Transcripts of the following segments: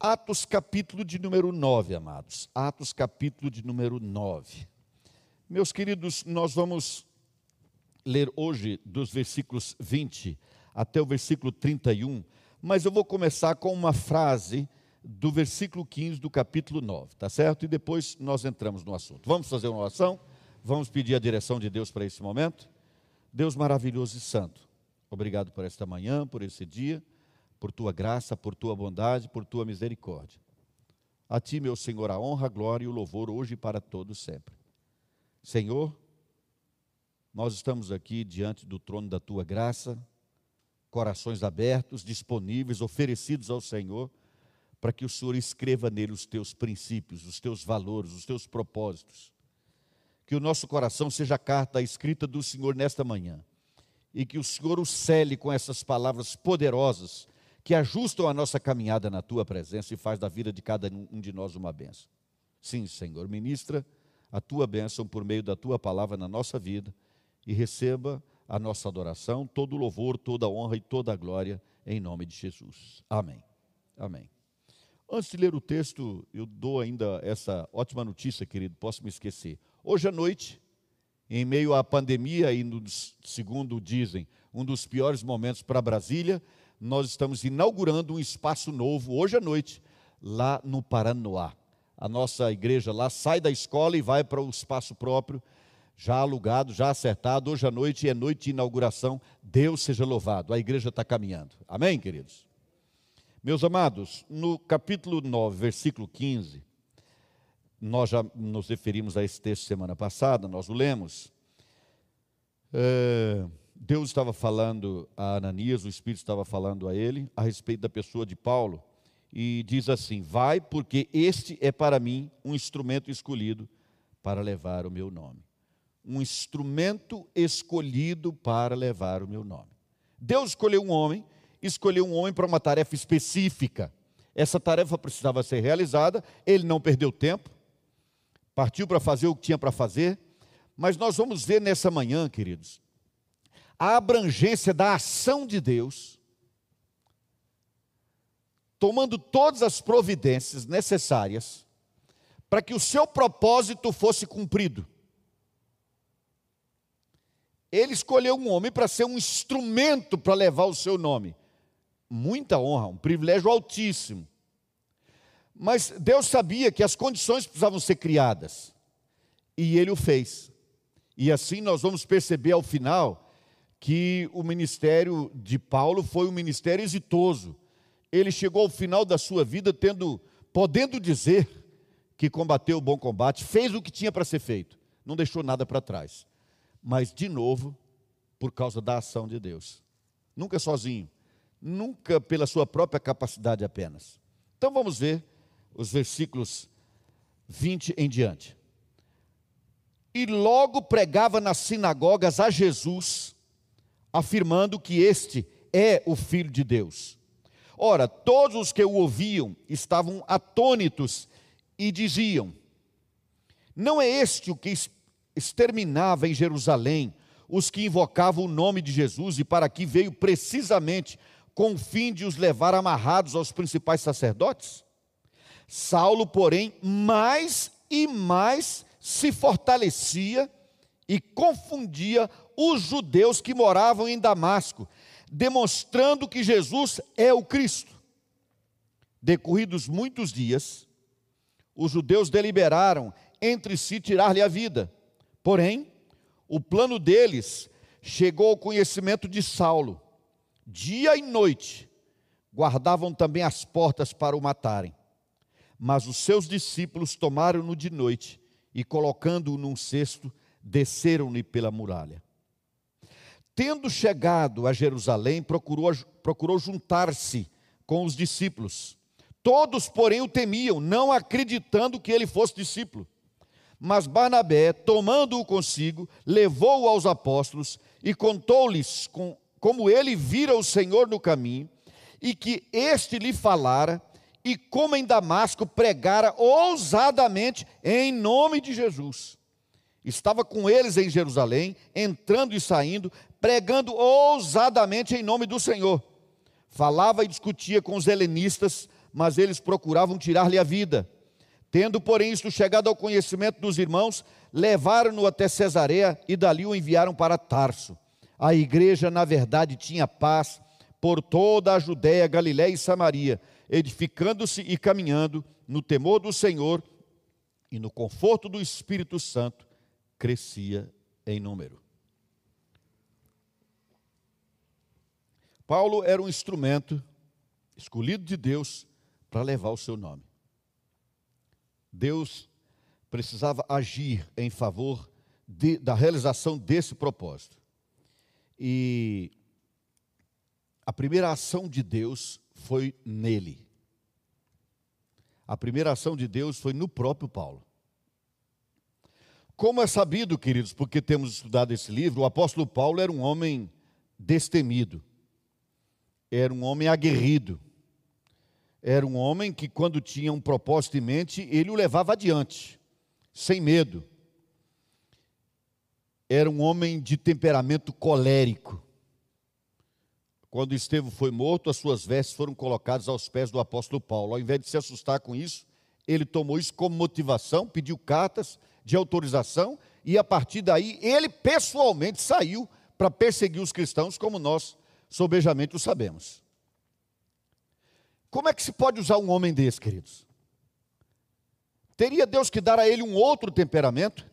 Atos capítulo de número 9, amados. Atos capítulo de número 9. Meus queridos, nós vamos ler hoje dos versículos 20 até o versículo 31, mas eu vou começar com uma frase do versículo 15 do capítulo 9, tá certo? E depois nós entramos no assunto. Vamos fazer uma oração? Vamos pedir a direção de Deus para esse momento? Deus maravilhoso e santo, obrigado por esta manhã, por esse dia por tua graça, por tua bondade, por tua misericórdia. A ti, meu Senhor, a honra, a glória e o louvor hoje e para todos sempre. Senhor, nós estamos aqui diante do trono da tua graça, corações abertos, disponíveis, oferecidos ao Senhor, para que o Senhor escreva nele os teus princípios, os teus valores, os teus propósitos. Que o nosso coração seja a carta escrita do Senhor nesta manhã. E que o Senhor o cele com essas palavras poderosas que ajustam a nossa caminhada na tua presença e faz da vida de cada um de nós uma benção. Sim, Senhor, ministra a tua bênção por meio da tua palavra na nossa vida e receba a nossa adoração, todo o louvor, toda a honra e toda a glória em nome de Jesus. Amém. Amém. Antes de ler o texto, eu dou ainda essa ótima notícia, querido, posso me esquecer. Hoje à noite, em meio à pandemia e no, segundo dizem, um dos piores momentos para Brasília, nós estamos inaugurando um espaço novo hoje à noite, lá no Paranoá. A nossa igreja lá sai da escola e vai para o espaço próprio, já alugado, já acertado. Hoje à noite é noite de inauguração. Deus seja louvado. A igreja está caminhando. Amém, queridos? Meus amados, no capítulo 9, versículo 15, nós já nos referimos a esse texto semana passada, nós o lemos. É Deus estava falando a Ananias, o Espírito estava falando a ele a respeito da pessoa de Paulo, e diz assim: Vai, porque este é para mim um instrumento escolhido para levar o meu nome. Um instrumento escolhido para levar o meu nome. Deus escolheu um homem, escolheu um homem para uma tarefa específica. Essa tarefa precisava ser realizada, ele não perdeu tempo, partiu para fazer o que tinha para fazer, mas nós vamos ver nessa manhã, queridos, a abrangência da ação de Deus, tomando todas as providências necessárias para que o seu propósito fosse cumprido. Ele escolheu um homem para ser um instrumento para levar o seu nome. Muita honra, um privilégio altíssimo. Mas Deus sabia que as condições precisavam ser criadas. E ele o fez. E assim nós vamos perceber ao final que o ministério de Paulo foi um ministério exitoso. Ele chegou ao final da sua vida tendo, podendo dizer que combateu o bom combate, fez o que tinha para ser feito, não deixou nada para trás. Mas de novo, por causa da ação de Deus. Nunca sozinho, nunca pela sua própria capacidade apenas. Então vamos ver os versículos 20 em diante. E logo pregava nas sinagogas a Jesus afirmando que este é o Filho de Deus. Ora, todos os que o ouviam estavam atônitos e diziam: Não é este o que exterminava em Jerusalém os que invocavam o nome de Jesus e para aqui veio precisamente com o fim de os levar amarrados aos principais sacerdotes? Saulo, porém, mais e mais se fortalecia e confundia os judeus que moravam em Damasco, demonstrando que Jesus é o Cristo. Decorridos muitos dias, os judeus deliberaram entre si tirar-lhe a vida. Porém, o plano deles chegou ao conhecimento de Saulo. Dia e noite guardavam também as portas para o matarem. Mas os seus discípulos tomaram-no de noite e, colocando-o num cesto, desceram-lhe pela muralha. Tendo chegado a Jerusalém, procurou, procurou juntar-se com os discípulos. Todos, porém, o temiam, não acreditando que ele fosse discípulo. Mas Barnabé, tomando-o consigo, levou-o aos apóstolos e contou-lhes com, como ele vira o Senhor no caminho e que este lhe falara e como em Damasco pregara ousadamente em nome de Jesus. Estava com eles em Jerusalém, entrando e saindo, pregando ousadamente em nome do Senhor. Falava e discutia com os helenistas, mas eles procuravam tirar-lhe a vida. Tendo, porém, isto chegado ao conhecimento dos irmãos, levaram-no até Cesareia e dali o enviaram para Tarso. A igreja, na verdade, tinha paz por toda a Judéia, Galiléia e Samaria, edificando-se e caminhando no temor do Senhor e no conforto do Espírito Santo, crescia em número. Paulo era um instrumento escolhido de Deus para levar o seu nome. Deus precisava agir em favor de, da realização desse propósito. E a primeira ação de Deus foi nele. A primeira ação de Deus foi no próprio Paulo. Como é sabido, queridos, porque temos estudado esse livro, o apóstolo Paulo era um homem destemido, era um homem aguerrido, era um homem que, quando tinha um propósito em mente, ele o levava adiante, sem medo. Era um homem de temperamento colérico. Quando Estevão foi morto, as suas vestes foram colocadas aos pés do apóstolo Paulo. Ao invés de se assustar com isso, ele tomou isso como motivação, pediu cartas de autorização e a partir daí ele pessoalmente saiu para perseguir os cristãos, como nós sobejamente o sabemos. Como é que se pode usar um homem desse, queridos? Teria Deus que dar a ele um outro temperamento?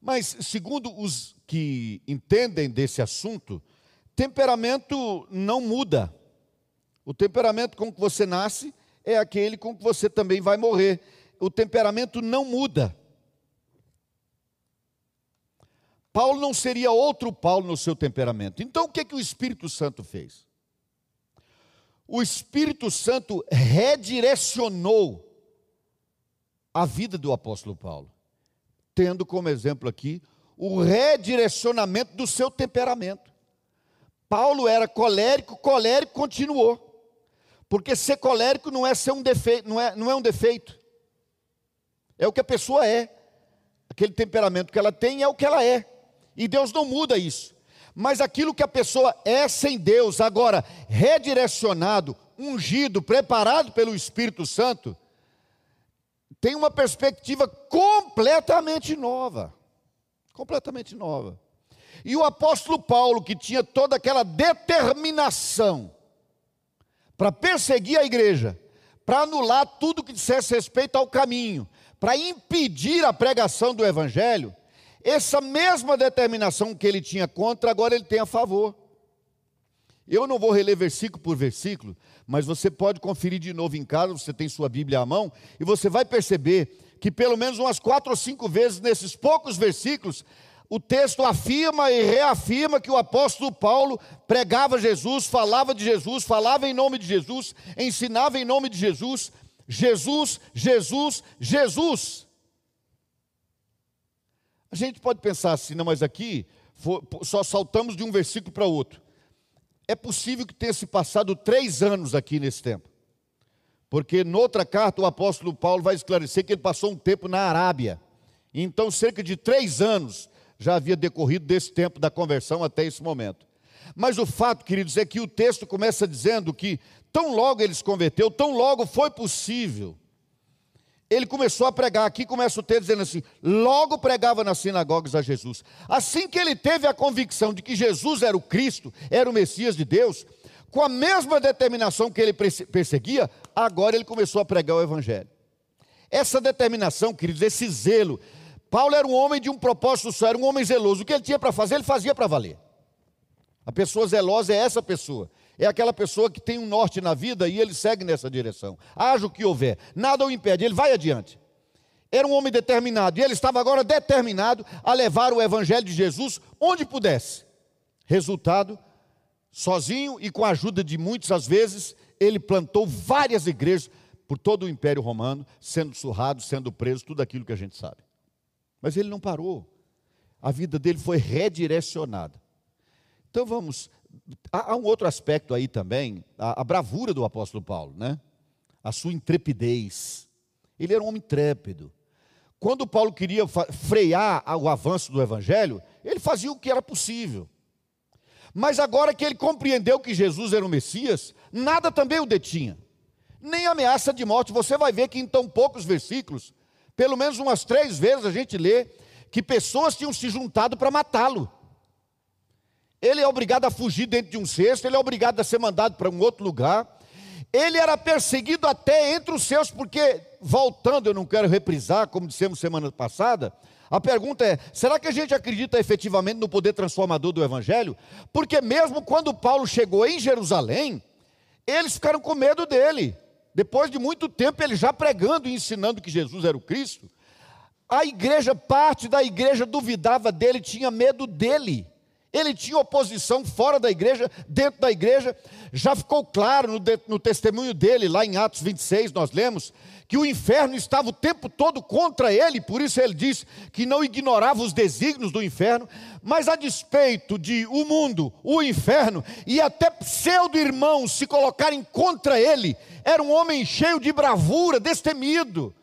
Mas, segundo os que entendem desse assunto, temperamento não muda. O temperamento com que você nasce é aquele com que você também vai morrer. O temperamento não muda. Paulo não seria outro Paulo no seu temperamento. Então, o que, que o Espírito Santo fez? o Espírito Santo redirecionou a vida do apóstolo Paulo, tendo como exemplo aqui o redirecionamento do seu temperamento. Paulo era colérico, colérico continuou. Porque ser colérico não é ser um defeito, não é, não é um defeito. É o que a pessoa é. Aquele temperamento que ela tem é o que ela é. E Deus não muda isso mas aquilo que a pessoa é sem Deus, agora redirecionado, ungido, preparado pelo Espírito Santo, tem uma perspectiva completamente nova. Completamente nova. E o apóstolo Paulo, que tinha toda aquela determinação para perseguir a igreja, para anular tudo que dissesse respeito ao caminho, para impedir a pregação do evangelho, essa mesma determinação que ele tinha contra, agora ele tem a favor. Eu não vou reler versículo por versículo, mas você pode conferir de novo em casa, você tem sua Bíblia à mão, e você vai perceber que pelo menos umas quatro ou cinco vezes nesses poucos versículos, o texto afirma e reafirma que o apóstolo Paulo pregava Jesus, falava de Jesus, falava em nome de Jesus, ensinava em nome de Jesus, Jesus, Jesus, Jesus. A gente pode pensar assim, não, mas aqui só saltamos de um versículo para outro. É possível que tenha se passado três anos aqui nesse tempo. Porque noutra carta o apóstolo Paulo vai esclarecer que ele passou um tempo na Arábia. Então, cerca de três anos já havia decorrido desse tempo da conversão até esse momento. Mas o fato, queridos, é que o texto começa dizendo que tão logo ele se converteu, tão logo foi possível ele começou a pregar. Aqui começa o texto dizendo assim: logo pregava nas sinagogas a Jesus. Assim que ele teve a convicção de que Jesus era o Cristo, era o Messias de Deus, com a mesma determinação que ele perseguia, agora ele começou a pregar o Evangelho. Essa determinação, queridos, esse zelo. Paulo era um homem de um propósito só, era um homem zeloso. O que ele tinha para fazer, ele fazia para valer. A pessoa zelosa é essa pessoa é aquela pessoa que tem um norte na vida e ele segue nessa direção. Haja o que houver, nada o impede, ele vai adiante. Era um homem determinado e ele estava agora determinado a levar o evangelho de Jesus onde pudesse. Resultado, sozinho e com a ajuda de muitos, às vezes, ele plantou várias igrejas por todo o Império Romano, sendo surrado, sendo preso, tudo aquilo que a gente sabe. Mas ele não parou. A vida dele foi redirecionada. Então vamos há, um outro aspecto aí também, a, a bravura do apóstolo Paulo, né? A sua intrepidez. Ele era um homem intrépido. Quando Paulo queria frear o avanço do evangelho, ele fazia o que era possível. Mas agora que ele compreendeu que Jesus era o Messias, nada também o detinha. nem ameaça de morte. Você vai ver que em tão poucos versículos, pelo menos umas três vezes a gente lê que pessoas tinham se juntado para matá-lo. Ele é obrigado a fugir dentro de um cesto, ele é obrigado a ser mandado para um outro lugar. Ele era perseguido até entre os seus, porque, voltando, eu não quero reprisar, como dissemos semana passada, a pergunta é: será que a gente acredita efetivamente no poder transformador do Evangelho? Porque, mesmo quando Paulo chegou em Jerusalém, eles ficaram com medo dele. Depois de muito tempo, ele já pregando e ensinando que Jesus era o Cristo, a igreja, parte da igreja duvidava dele, tinha medo dele. Ele tinha oposição fora da igreja, dentro da igreja. Já ficou claro no, no, testemunho dele, lá em Atos 26, nós lemos, que o inferno estava o tempo todo contra ele, por isso ele diz que não ignorava os desígnios do inferno, mas a despeito de o mundo, o inferno e até pseudo-irmãos se colocarem contra ele, era um homem cheio de bravura, destemido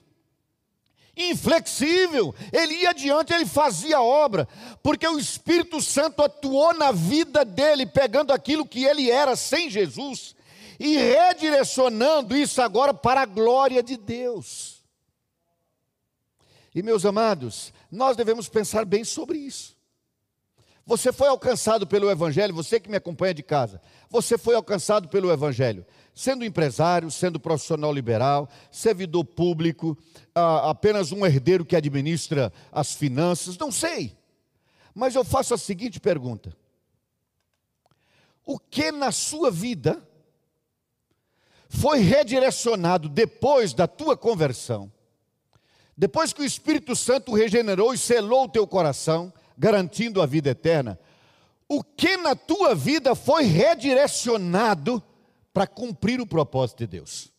inflexível, ele ia adiante, ele fazia obra, porque o Espírito Santo atuou na vida dele, pegando aquilo que ele era sem Jesus e redirecionando isso agora para a glória de Deus. E meus amados, nós devemos pensar bem sobre isso. Você foi alcançado pelo Evangelho, você que me acompanha de casa, você foi alcançado pelo Evangelho sendo empresário, sendo profissional liberal, servidor público, apenas um herdeiro que administra as finanças, não sei. Mas eu faço a seguinte pergunta: O que na sua vida foi redirecionado depois da tua conversão? Depois que o Espírito Santo regenerou e selou o teu coração, garantindo a vida eterna, o que na tua vida foi redirecionado para cumprir o propósito de Deus.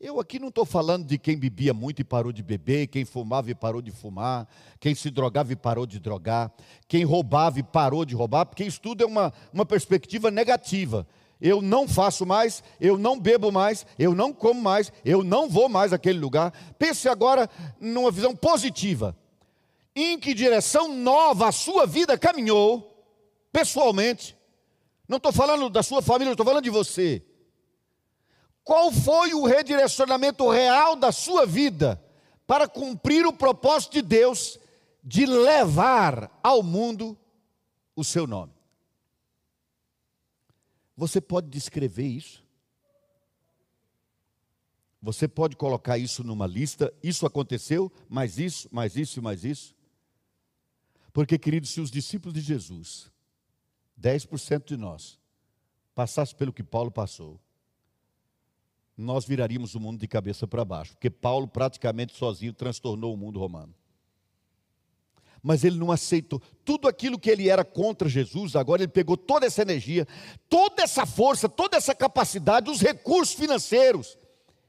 Eu aqui não estou falando de quem bebia muito e parou de beber, quem fumava e parou de fumar, quem se drogava e parou de drogar, quem roubava e parou de roubar, porque isso tudo é uma, uma perspectiva negativa. Eu não faço mais, eu não bebo mais, eu não como mais, eu não vou mais àquele lugar. Pense agora numa visão positiva. Em que direção nova a sua vida caminhou, pessoalmente, não estou falando da sua família, estou falando de você. Qual foi o redirecionamento real da sua vida para cumprir o propósito de Deus de levar ao mundo o seu nome? Você pode descrever isso? Você pode colocar isso numa lista, isso aconteceu, mais isso, mais isso e mais isso? Porque, queridos, se os discípulos de Jesus 10% de nós passasse pelo que Paulo passou, nós viraríamos o mundo de cabeça para baixo, porque Paulo praticamente sozinho transtornou o mundo romano. Mas ele não aceitou tudo aquilo que ele era contra Jesus, agora ele pegou toda essa energia, toda essa força, toda essa capacidade, os recursos financeiros.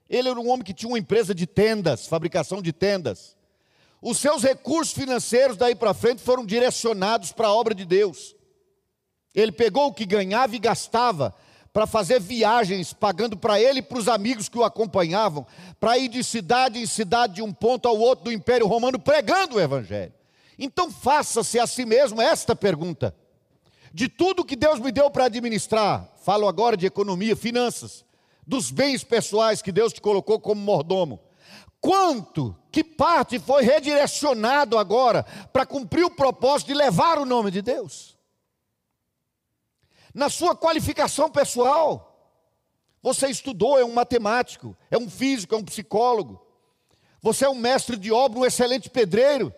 Ele era um homem que tinha uma empresa de tendas, fabricação de tendas. Os seus recursos financeiros daí para frente foram direcionados para a obra de Deus. Ele pegou o que ganhava e gastava para fazer viagens, pagando para ele e para os amigos que o acompanhavam, para ir de cidade em cidade, de um ponto ao outro do Império Romano, pregando o Evangelho. Então faça-se a si mesmo esta pergunta: de tudo que Deus me deu para administrar, falo agora de economia, finanças, dos bens pessoais que Deus te colocou como mordomo, quanto, que parte foi redirecionado agora para cumprir o propósito de levar o nome de Deus? Na sua qualificação pessoal. Você estudou, é um matemático, é um físico, é um psicólogo. Você é um mestre de obra, um excelente pedreiro,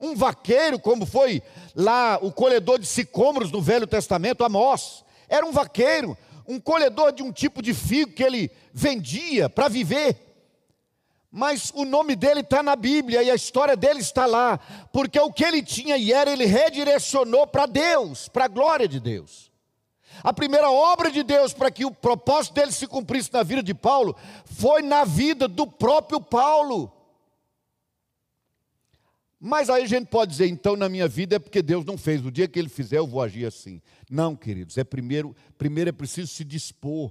um vaqueiro, como foi lá o colhedor de sicômoros no Velho Testamento, Amós. Era um vaqueiro, um colhedor de um tipo de figo que ele vendia para viver. Mas o nome dele está na Bíblia e a história dele está lá, porque o que ele tinha e era, ele redirecionou para Deus, para a glória de Deus. A primeira obra de Deus para que o propósito dele se cumprisse na vida de Paulo foi na vida do próprio Paulo. Mas aí a gente pode dizer, então na minha vida é porque Deus não fez. O dia que ele fizer, eu vou agir assim. Não, queridos, é primeiro, primeiro é preciso se dispor.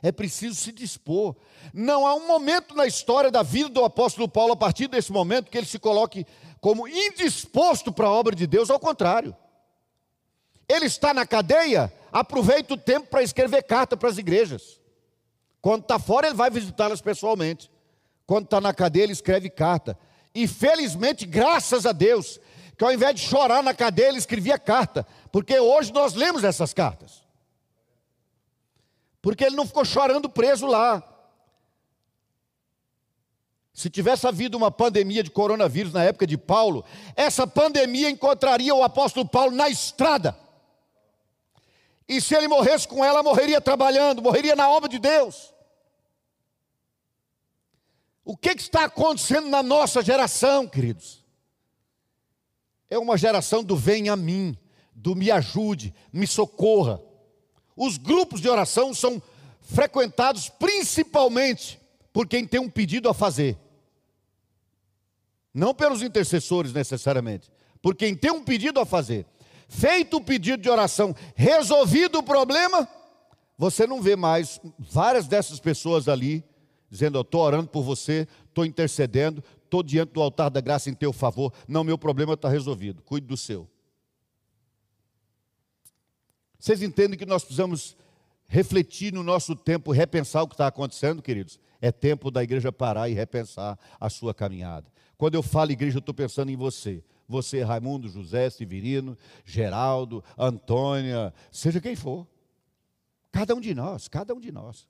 É preciso se dispor. Não há um momento na história da vida do apóstolo Paulo, a partir desse momento, que ele se coloque como indisposto para a obra de Deus, ao contrário. Ele está na cadeia, aproveita o tempo para escrever carta para as igrejas. Quando está fora, ele vai visitá-las pessoalmente. Quando está na cadeia, ele escreve carta. E felizmente, graças a Deus, que ao invés de chorar na cadeia, ele escrevia carta. Porque hoje nós lemos essas cartas. Porque ele não ficou chorando preso lá. Se tivesse havido uma pandemia de coronavírus na época de Paulo, essa pandemia encontraria o apóstolo Paulo na estrada. E se ele morresse com ela, morreria trabalhando, morreria na obra de Deus. O que, que está acontecendo na nossa geração, queridos? É uma geração do vem a mim, do me ajude, me socorra. Os grupos de oração são frequentados principalmente por quem tem um pedido a fazer. Não pelos intercessores necessariamente, por quem tem um pedido a fazer. Feito o pedido de oração, resolvido o problema, você não vê mais várias dessas pessoas ali dizendo: Eu estou orando por você, estou intercedendo, estou diante do altar da graça em teu favor. Não, meu problema está resolvido, cuide do seu. Vocês entendem que nós precisamos refletir no nosso tempo, repensar o que está acontecendo, queridos? É tempo da igreja parar e repensar a sua caminhada. Quando eu falo igreja, eu estou pensando em você. Você, Raimundo, José, Severino, Geraldo, Antônia, seja quem for. Cada um de nós, cada um de nós.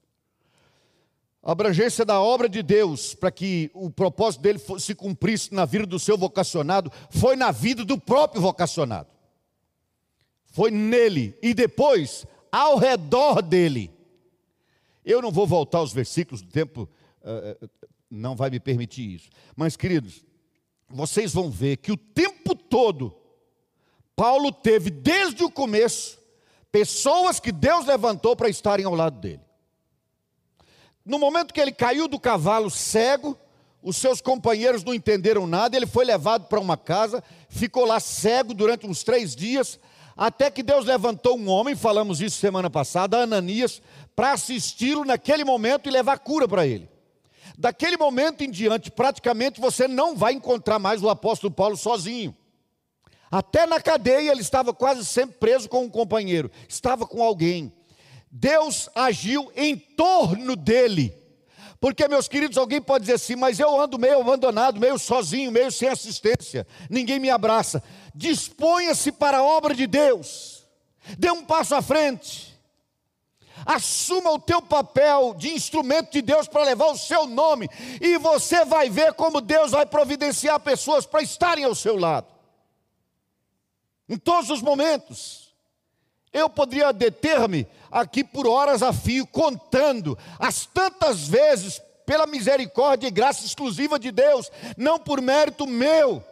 A abrangência da obra de Deus, para que o propósito dele se cumprisse na vida do seu vocacionado, foi na vida do próprio vocacionado. Foi nele e depois ao redor dele. Eu não vou voltar aos versículos, o tempo uh, não vai me permitir isso. Mas, queridos, vocês vão ver que o tempo todo, Paulo teve, desde o começo, pessoas que Deus levantou para estarem ao lado dele. No momento que ele caiu do cavalo cego, os seus companheiros não entenderam nada, ele foi levado para uma casa, ficou lá cego durante uns três dias, até que Deus levantou um homem, falamos isso semana passada, Ananias, para assisti-lo naquele momento e levar cura para ele. Daquele momento em diante, praticamente você não vai encontrar mais o apóstolo Paulo sozinho. Até na cadeia ele estava quase sempre preso com um companheiro, estava com alguém. Deus agiu em torno dele. Porque, meus queridos, alguém pode dizer assim, mas eu ando meio abandonado, meio sozinho, meio sem assistência, ninguém me abraça. Disponha-se para a obra de Deus, dê um passo à frente. Assuma o teu papel de instrumento de Deus para levar o seu nome, e você vai ver como Deus vai providenciar pessoas para estarem ao seu lado. Em todos os momentos. Eu poderia deter-me aqui por horas a fio, contando as tantas vezes, pela misericórdia e graça exclusiva de Deus, não por mérito meu,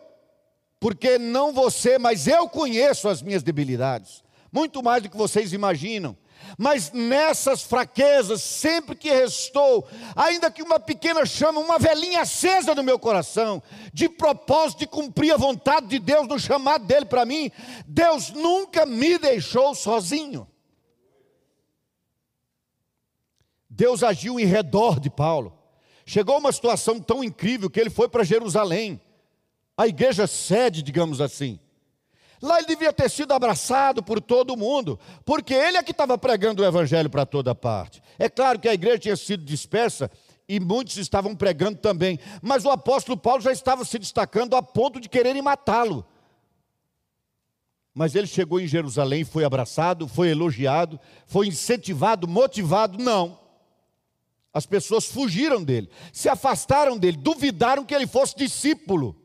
porque não você, mas eu conheço as minhas debilidades, muito mais do que vocês imaginam mas nessas fraquezas, sempre que restou, ainda que uma pequena chama, uma velhinha acesa no meu coração, de propósito de cumprir a vontade de Deus no chamado dele para mim, Deus nunca me deixou sozinho. Deus agiu em redor de Paulo. Chegou uma situação tão incrível que ele foi para Jerusalém, a igreja sede, digamos assim. Lá ele devia ter sido abraçado por todo mundo, porque ele é que estava pregando o evangelho para toda parte. É claro que a igreja tinha sido dispersa e muitos estavam pregando também, mas o apóstolo Paulo já estava se destacando a ponto de quererem matá-lo. Mas ele chegou em Jerusalém, foi abraçado, foi elogiado, foi incentivado, motivado. Não. As pessoas fugiram dele, se afastaram dele, duvidaram que ele fosse discípulo.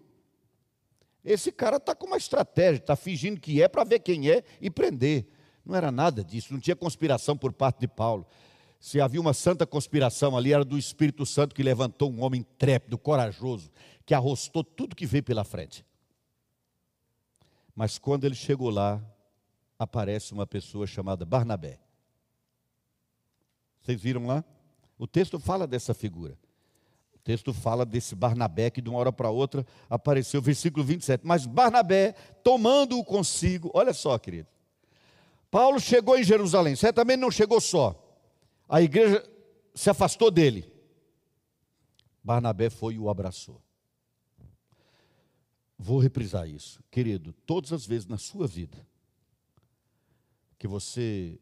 Esse cara está com uma estratégia, está fingindo que é para ver quem é e prender. Não era nada disso, não tinha conspiração por parte de Paulo. Se havia uma santa conspiração ali, era do Espírito Santo que levantou um homem trépido, corajoso, que arrostou tudo que veio pela frente. Mas quando ele chegou lá, aparece uma pessoa chamada Barnabé. Vocês viram lá? O texto fala dessa figura. Texto fala desse Barnabé que de uma hora para outra apareceu, versículo 27. Mas Barnabé, tomando-o consigo, olha só, querido. Paulo chegou em Jerusalém, certamente não chegou só. A igreja se afastou dele. Barnabé foi e o abraçou. Vou reprisar isso, querido, todas as vezes na sua vida que você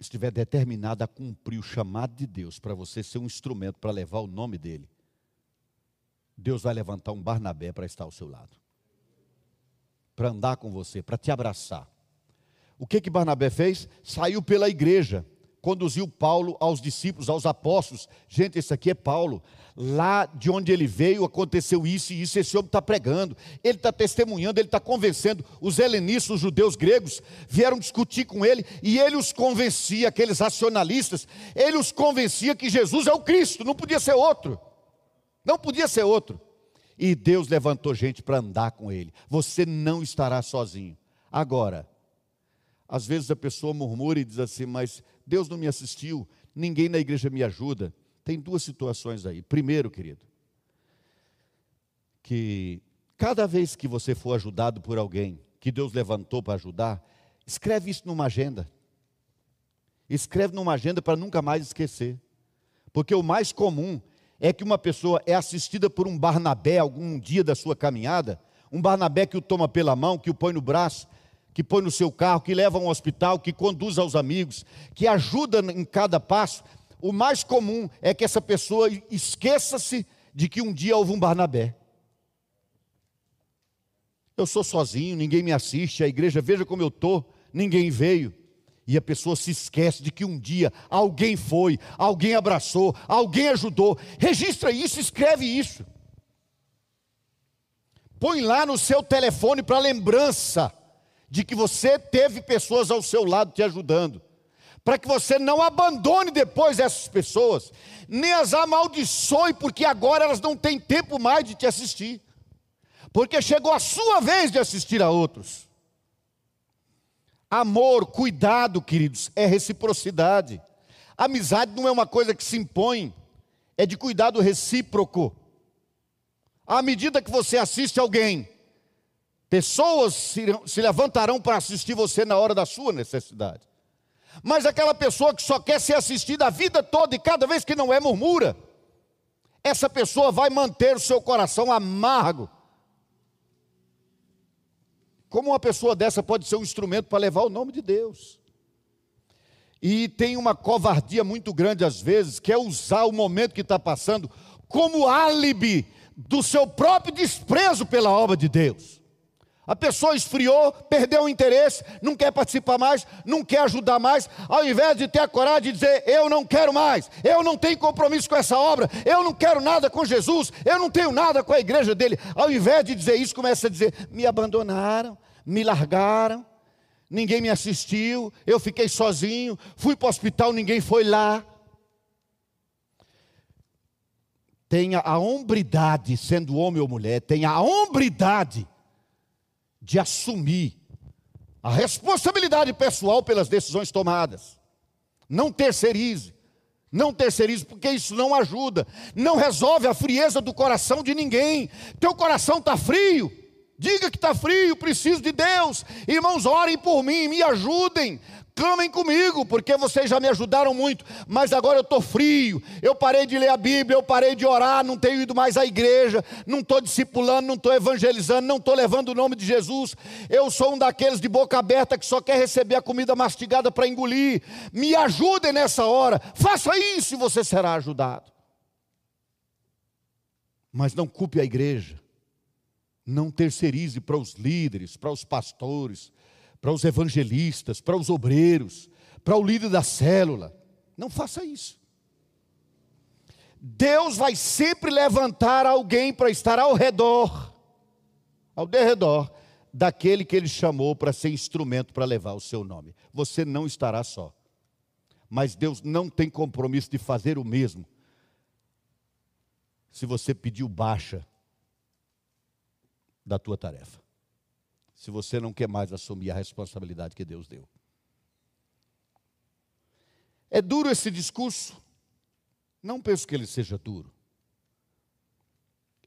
estiver determinado a cumprir o chamado de Deus para você ser um instrumento para levar o nome dele, Deus vai levantar um Barnabé para estar ao seu lado, para andar com você, para te abraçar. O que que Barnabé fez? Saiu pela igreja conduziu Paulo aos discípulos, aos apóstolos. Gente, esse aqui é Paulo. Lá de onde ele veio aconteceu isso e isso. Esse homem está pregando, ele está testemunhando, ele está convencendo. Os helenistas, os judeus gregos, vieram discutir com ele e ele os convencia, aqueles racionalistas, ele os convencia que Jesus é o Cristo, não podia ser outro. Não podia ser outro. E Deus levantou gente para andar com ele. Você não estará sozinho. Agora, às vezes a pessoa murmura e diz assim, mas Deus não me assistiu, ninguém na igreja me ajuda. Tem duas situações aí. Primeiro, querido, que cada vez que você for ajudado por alguém que Deus levantou para ajudar, escreve isso numa agenda. Escreve numa agenda para nunca mais esquecer. Porque o mais comum é que uma pessoa é assistida por um Barnabé algum dia da sua caminhada, um Barnabé que o toma pela mão, que o põe no braço, que põe no seu carro, que leva a um hospital, que conduz aos amigos, que ajuda em cada passo, o mais comum é que essa pessoa esqueça-se de que um dia houve um Barnabé. Eu sou sozinho, ninguém me assiste, a igreja, veja como eu estou, ninguém veio. E a pessoa se esquece de que um dia alguém foi, alguém abraçou, alguém ajudou. Registra isso, escreve isso. Põe lá no seu telefone para lembrança de que você teve pessoas ao seu lado te ajudando, para que você não abandone depois essas pessoas, nem as amaldiçoe, porque agora elas não têm tempo mais de te assistir, porque chegou a sua vez de assistir a outros. Amor, cuidado, queridos, é reciprocidade. Amizade não é uma coisa que se impõe, é de cuidado recíproco. À medida que você assiste alguém, Pessoas se, se levantarão para assistir você na hora da sua necessidade. Mas aquela pessoa que só quer ser assistida a vida toda e cada vez que não é, murmura. Essa pessoa vai manter o seu coração amargo. Como uma pessoa dessa pode ser um instrumento para levar o nome de Deus? E tem uma covardia muito grande às vezes, que é usar o momento que está passando como álibi do seu próprio desprezo pela obra de Deus. A pessoa esfriou, perdeu o interesse, não quer participar mais, não quer ajudar mais, ao invés de ter a coragem de dizer: Eu não quero mais, eu não tenho compromisso com essa obra, eu não quero nada com Jesus, eu não tenho nada com a igreja dele. Ao invés de dizer isso, começa a dizer: Me abandonaram, me largaram, ninguém me assistiu, eu fiquei sozinho, fui para o hospital, ninguém foi lá. Tenha a hombridade, sendo homem ou mulher, tenha a hombridade de assumir a responsabilidade pessoal pelas decisões tomadas. Não terceirize. Não terceirize, porque isso não ajuda, não resolve a frieza do coração de ninguém. Teu coração está frio, diga que está frio, preciso de Deus. Irmãos, orem por mim, me ajudem. Clamem comigo, porque vocês já me ajudaram muito, mas agora eu estou frio. Eu parei de ler a Bíblia, eu parei de orar, não tenho ido mais à igreja, não estou discipulando, não estou evangelizando, não estou levando o nome de Jesus. Eu sou um daqueles de boca aberta que só quer receber a comida mastigada para engolir. Me ajudem nessa hora, faça isso e você será ajudado. Mas não culpe a igreja, não terceirize para os líderes, para os pastores, para os evangelistas, para os obreiros, para o líder da célula. Não faça isso. Deus vai sempre levantar alguém para estar ao redor, ao derredor daquele que ele chamou para ser instrumento para levar o seu nome. Você não estará só. Mas Deus não tem compromisso de fazer o mesmo. Se você pediu baixa da tua tarefa se você não quer mais assumir a responsabilidade que Deus deu. É duro esse discurso? Não penso que ele seja duro.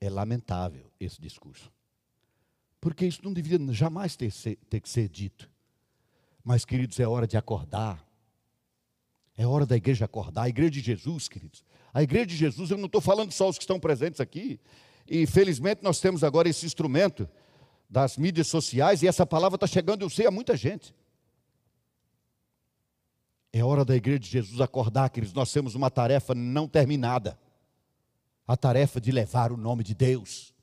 É lamentável esse discurso. Porque isso não deveria jamais ter, ter que ser dito. Mas, queridos, é hora de acordar. É hora da igreja acordar. A igreja de Jesus, queridos. A igreja de Jesus, eu não estou falando só os que estão presentes aqui. E felizmente nós temos agora esse instrumento das mídias sociais, e essa palavra está chegando, eu sei, a muita gente. É hora da igreja de Jesus acordar, queridos. Nós temos uma tarefa não terminada. A tarefa de levar o nome de Deus.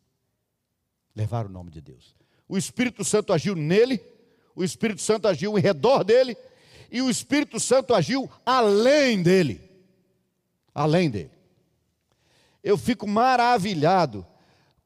Levar o nome de Deus. O Espírito Santo agiu nele, o Espírito Santo agiu em redor dele, e o Espírito Santo agiu além dele. Além dele. Eu fico maravilhado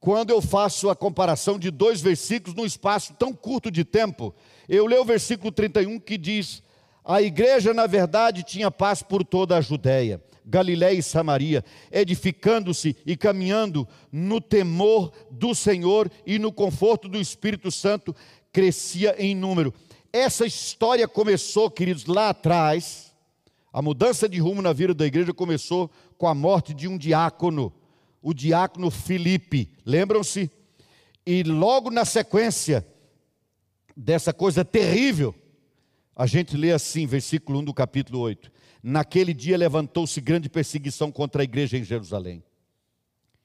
quando eu faço a comparação de dois versículos num espaço tão curto de tempo. Eu leio o versículo 31 que diz: A igreja, na verdade, tinha paz por toda a Judéia, Galiléia e Samaria, edificando-se e caminhando no temor do Senhor e no conforto do Espírito Santo, crescia em número. Essa história começou, queridos, lá atrás. A mudança de rumo na vida da igreja começou com a morte de um diácono, o diácono Filipe. Lembram-se? E logo na sequência dessa coisa terrível, a gente lê assim, versículo 1 do capítulo 8: Naquele dia levantou-se grande perseguição contra a igreja em Jerusalém.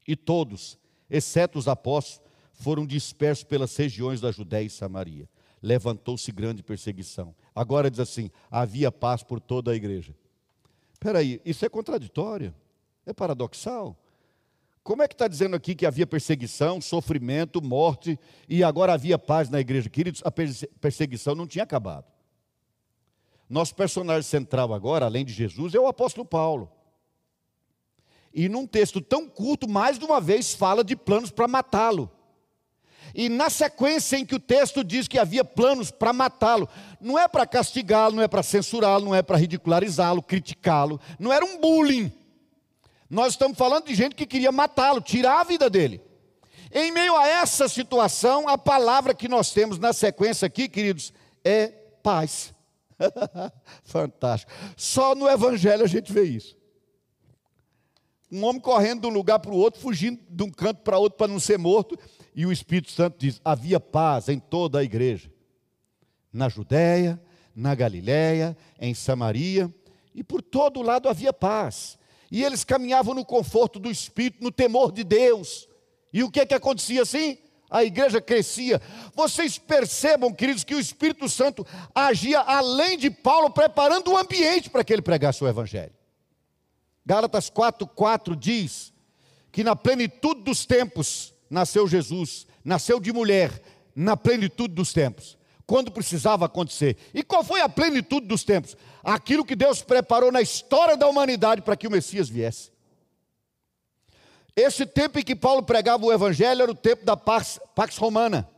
E todos, exceto os apóstolos, foram dispersos pelas regiões da Judéia e Samaria levantou-se grande perseguição. Agora diz assim: havia paz por toda a igreja. Espera aí, isso é contraditório? É paradoxal? Como é que está dizendo aqui que havia perseguição, sofrimento, morte e agora havia paz na igreja? Queridos, a perseguição não tinha acabado. Nosso personagem central agora, além de Jesus, é o apóstolo Paulo. E num texto tão curto, mais de uma vez fala de planos para matá-lo. E na sequência em que o texto diz que havia planos para matá-lo, não é para castigá-lo, não é para censurá-lo, não é para ridicularizá-lo, criticá-lo, não era um bullying. Nós estamos falando de gente que queria matá-lo, tirar a vida dele. Em meio a essa situação, a palavra que nós temos na sequência aqui, queridos, é paz. Fantástico. Só no Evangelho a gente vê isso. Um homem correndo de um lugar para o outro, fugindo de um canto para outro para não ser morto. E o Espírito Santo diz: havia paz em toda a igreja, na Judéia, na Galiléia, em Samaria, e por todo lado havia paz. E eles caminhavam no conforto do Espírito, no temor de Deus. E o que é que acontecia assim? A igreja crescia. Vocês percebam, queridos, que o Espírito Santo agia além de Paulo, preparando o ambiente para que ele pregasse o Evangelho. Gálatas 4,4 diz que na plenitude dos tempos, nasceu Jesus, nasceu de mulher, na plenitude dos tempos, quando precisava acontecer. E qual foi a plenitude dos tempos? Aquilo que Deus preparou na história da humanidade para que o Messias viesse. Esse tempo em que Paulo pregava o Evangelho era o tempo da Pax, Pax Romana.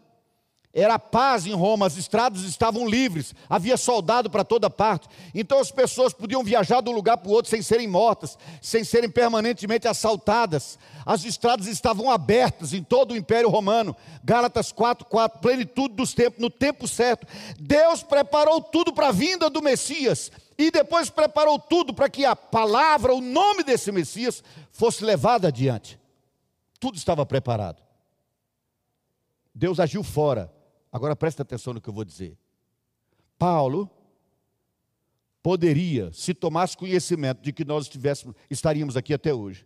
Era paz em Roma, as estradas estavam livres, havia soldado para toda parte. Então as pessoas podiam viajar de um lugar para o outro sem serem mortas, sem serem permanentemente assaltadas. As estradas estavam abertas em todo o Império Romano. Gálatas 4:4, plenitude dos tempos, no tempo certo. Deus preparou tudo para a vinda do Messias e depois preparou tudo para que a palavra, o nome desse Messias fosse levado adiante. Tudo estava preparado. Deus agiu fora Agora presta atenção no que eu vou dizer. Paulo poderia, se tomasse conhecimento de que nós estivéssemos, estaríamos aqui até hoje,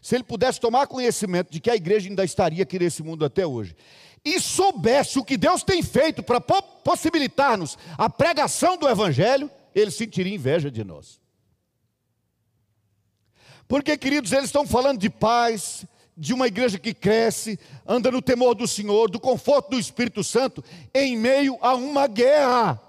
se ele pudesse tomar conhecimento de que a igreja ainda estaria aqui nesse mundo até hoje, e soubesse o que Deus tem feito para possibilitar-nos a pregação do Evangelho, ele sentiria inveja de nós. Porque, queridos, eles estão falando de paz, de uma igreja que cresce, anda no temor do Senhor, do conforto do Espírito Santo, em meio a uma guerra.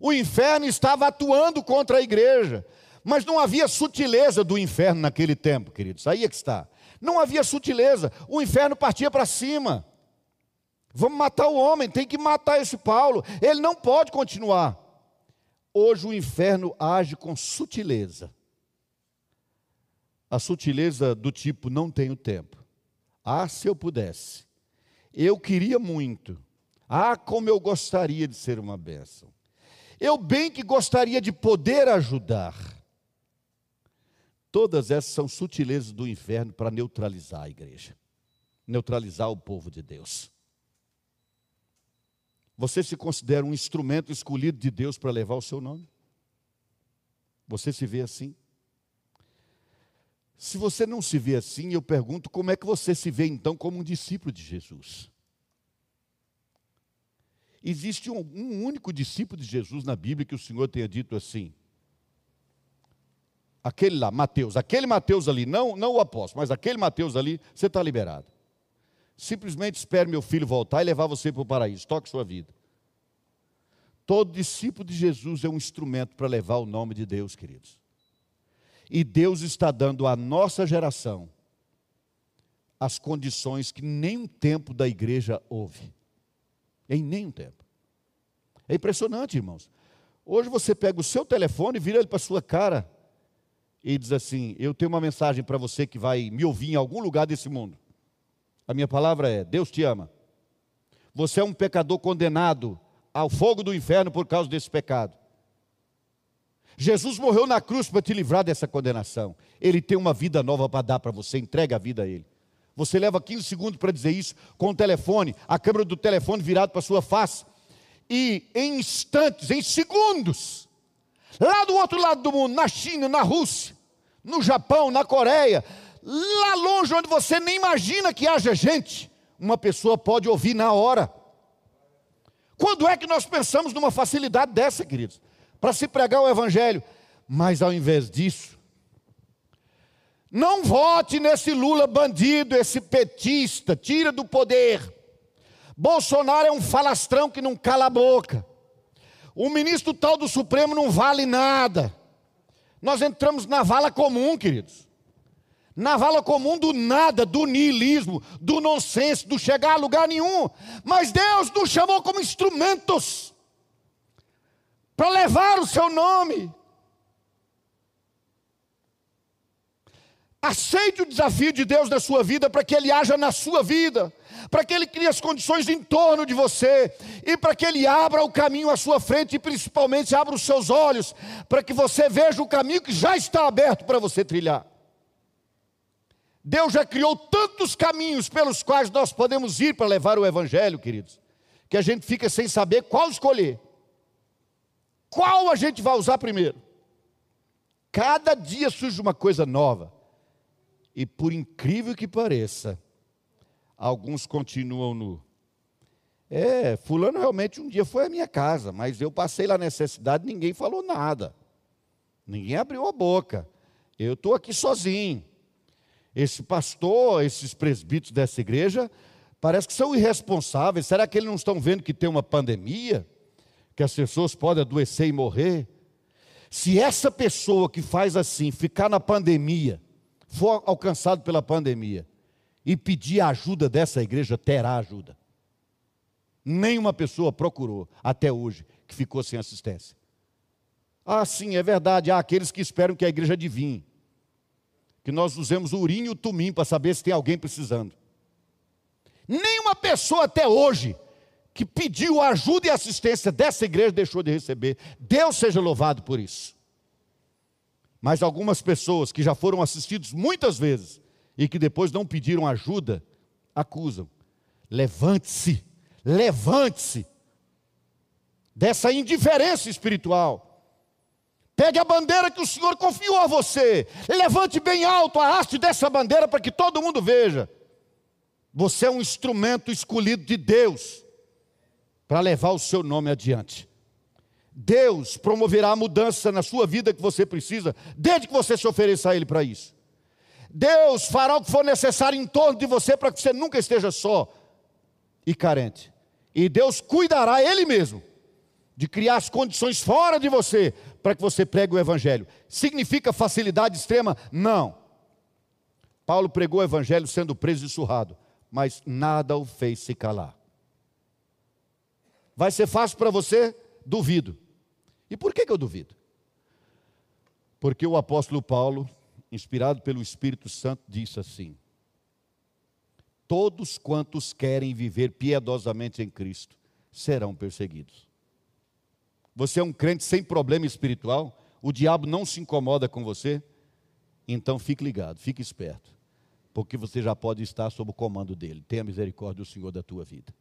O inferno estava atuando contra a igreja, mas não havia sutileza do inferno naquele tempo, queridos. Aí é que está. Não havia sutileza. O inferno partia para cima. Vamos matar o homem, tem que matar esse Paulo. Ele não pode continuar. Hoje o inferno age com sutileza a sutileza do tipo não tenho tempo. Ah, se eu pudesse. Eu queria muito. Ah, como eu gostaria de ser uma bênção. Eu bem que gostaria de poder ajudar. Todas essas são sutilezas do inferno para neutralizar a igreja, neutralizar o povo de Deus. Você se considera um instrumento escolhido de Deus para levar o seu nome? Você se vê assim? Se você não se vê assim, eu pergunto como é que você se vê então como um discípulo de Jesus? Existe um, um único discípulo de Jesus na Bíblia que o Senhor tenha dito assim: aquele lá, Mateus, aquele Mateus ali, não, não o apóstolo, mas aquele Mateus ali, você está liberado. Simplesmente espere meu filho voltar e levar você para o paraíso. Toque sua vida. Todo discípulo de Jesus é um instrumento para levar o nome de Deus, queridos. E Deus está dando à nossa geração as condições que nenhum tempo da igreja houve. Em nenhum tempo. É impressionante, irmãos. Hoje você pega o seu telefone, vira ele para a sua cara e diz assim: Eu tenho uma mensagem para você que vai me ouvir em algum lugar desse mundo. A minha palavra é: Deus te ama. Você é um pecador condenado ao fogo do inferno por causa desse pecado. Jesus morreu na cruz para te livrar dessa condenação. Ele tem uma vida nova para dar para você, entrega a vida a Ele. Você leva 15 segundos para dizer isso com o telefone, a câmera do telefone virado para a sua face. E em instantes, em segundos, lá do outro lado do mundo, na China, na Rússia, no Japão, na Coreia, lá longe onde você nem imagina que haja gente, uma pessoa pode ouvir na hora. Quando é que nós pensamos numa facilidade dessa, queridos? Para se pregar o Evangelho. Mas ao invés disso, não vote nesse Lula bandido, esse petista, tira do poder. Bolsonaro é um falastrão que não cala a boca. O ministro tal do Supremo não vale nada. Nós entramos na vala comum, queridos na vala comum do nada, do niilismo, do nonsense, do chegar a lugar nenhum. Mas Deus nos chamou como instrumentos para levar o seu nome. Aceite o desafio de Deus na sua vida para que Ele haja na sua vida, para que Ele crie as condições em torno de você e para que Ele abra o caminho à sua frente e principalmente abra os seus olhos para que você veja o caminho que já está aberto para você trilhar. Deus já criou tantos caminhos pelos quais nós podemos ir para levar o Evangelho, queridos, que a gente fica sem saber qual escolher. Qual a gente vai usar primeiro? Cada dia surge uma coisa nova. E por incrível que pareça, alguns continuam no. É, fulano realmente um dia foi à minha casa, mas eu passei lá necessidade, ninguém falou nada. Ninguém abriu a boca. Eu estou aqui sozinho. Esse pastor, esses presbíteros dessa igreja, parece que são irresponsáveis. Será que eles não estão vendo que tem uma pandemia? Que as pessoas podem adoecer e morrer? Se essa pessoa que faz assim, ficar na pandemia, for alcançado pela pandemia, e pedir ajuda dessa igreja, terá ajuda. Nenhuma pessoa procurou até hoje que ficou sem assistência. Ah, sim, é verdade. Há aqueles que esperam que a igreja adivinhe que nós usemos o urim e o tumim para saber se tem alguém precisando. Nenhuma pessoa até hoje que pediu ajuda e assistência dessa igreja deixou de receber. Deus seja louvado por isso. Mas algumas pessoas que já foram assistidos muitas vezes e que depois não pediram ajuda, acusam. Levante-se, levante-se dessa indiferença espiritual Pegue a bandeira que o Senhor confiou a você. Levante bem alto a haste dessa bandeira para que todo mundo veja. Você é um instrumento escolhido de Deus para levar o seu nome adiante. Deus promoverá a mudança na sua vida que você precisa, desde que você se ofereça a Ele para isso. Deus fará o que for necessário em torno de você para que você nunca esteja só e carente. E Deus cuidará Ele mesmo de criar as condições fora de você para que você pregue o Evangelho. Significa facilidade extrema? Não. Paulo pregou o Evangelho sendo preso e surrado, mas nada o fez se calar. Vai ser fácil para você? Duvido. E por que, que eu duvido? Porque o apóstolo Paulo, inspirado pelo Espírito Santo, disse assim: Todos quantos querem viver piedosamente em Cristo serão perseguidos. Você é um crente sem problema espiritual? O diabo não se incomoda com você? Então fique ligado, fique esperto, porque você já pode estar sob o comando dele. Tenha misericórdia do Senhor da tua vida.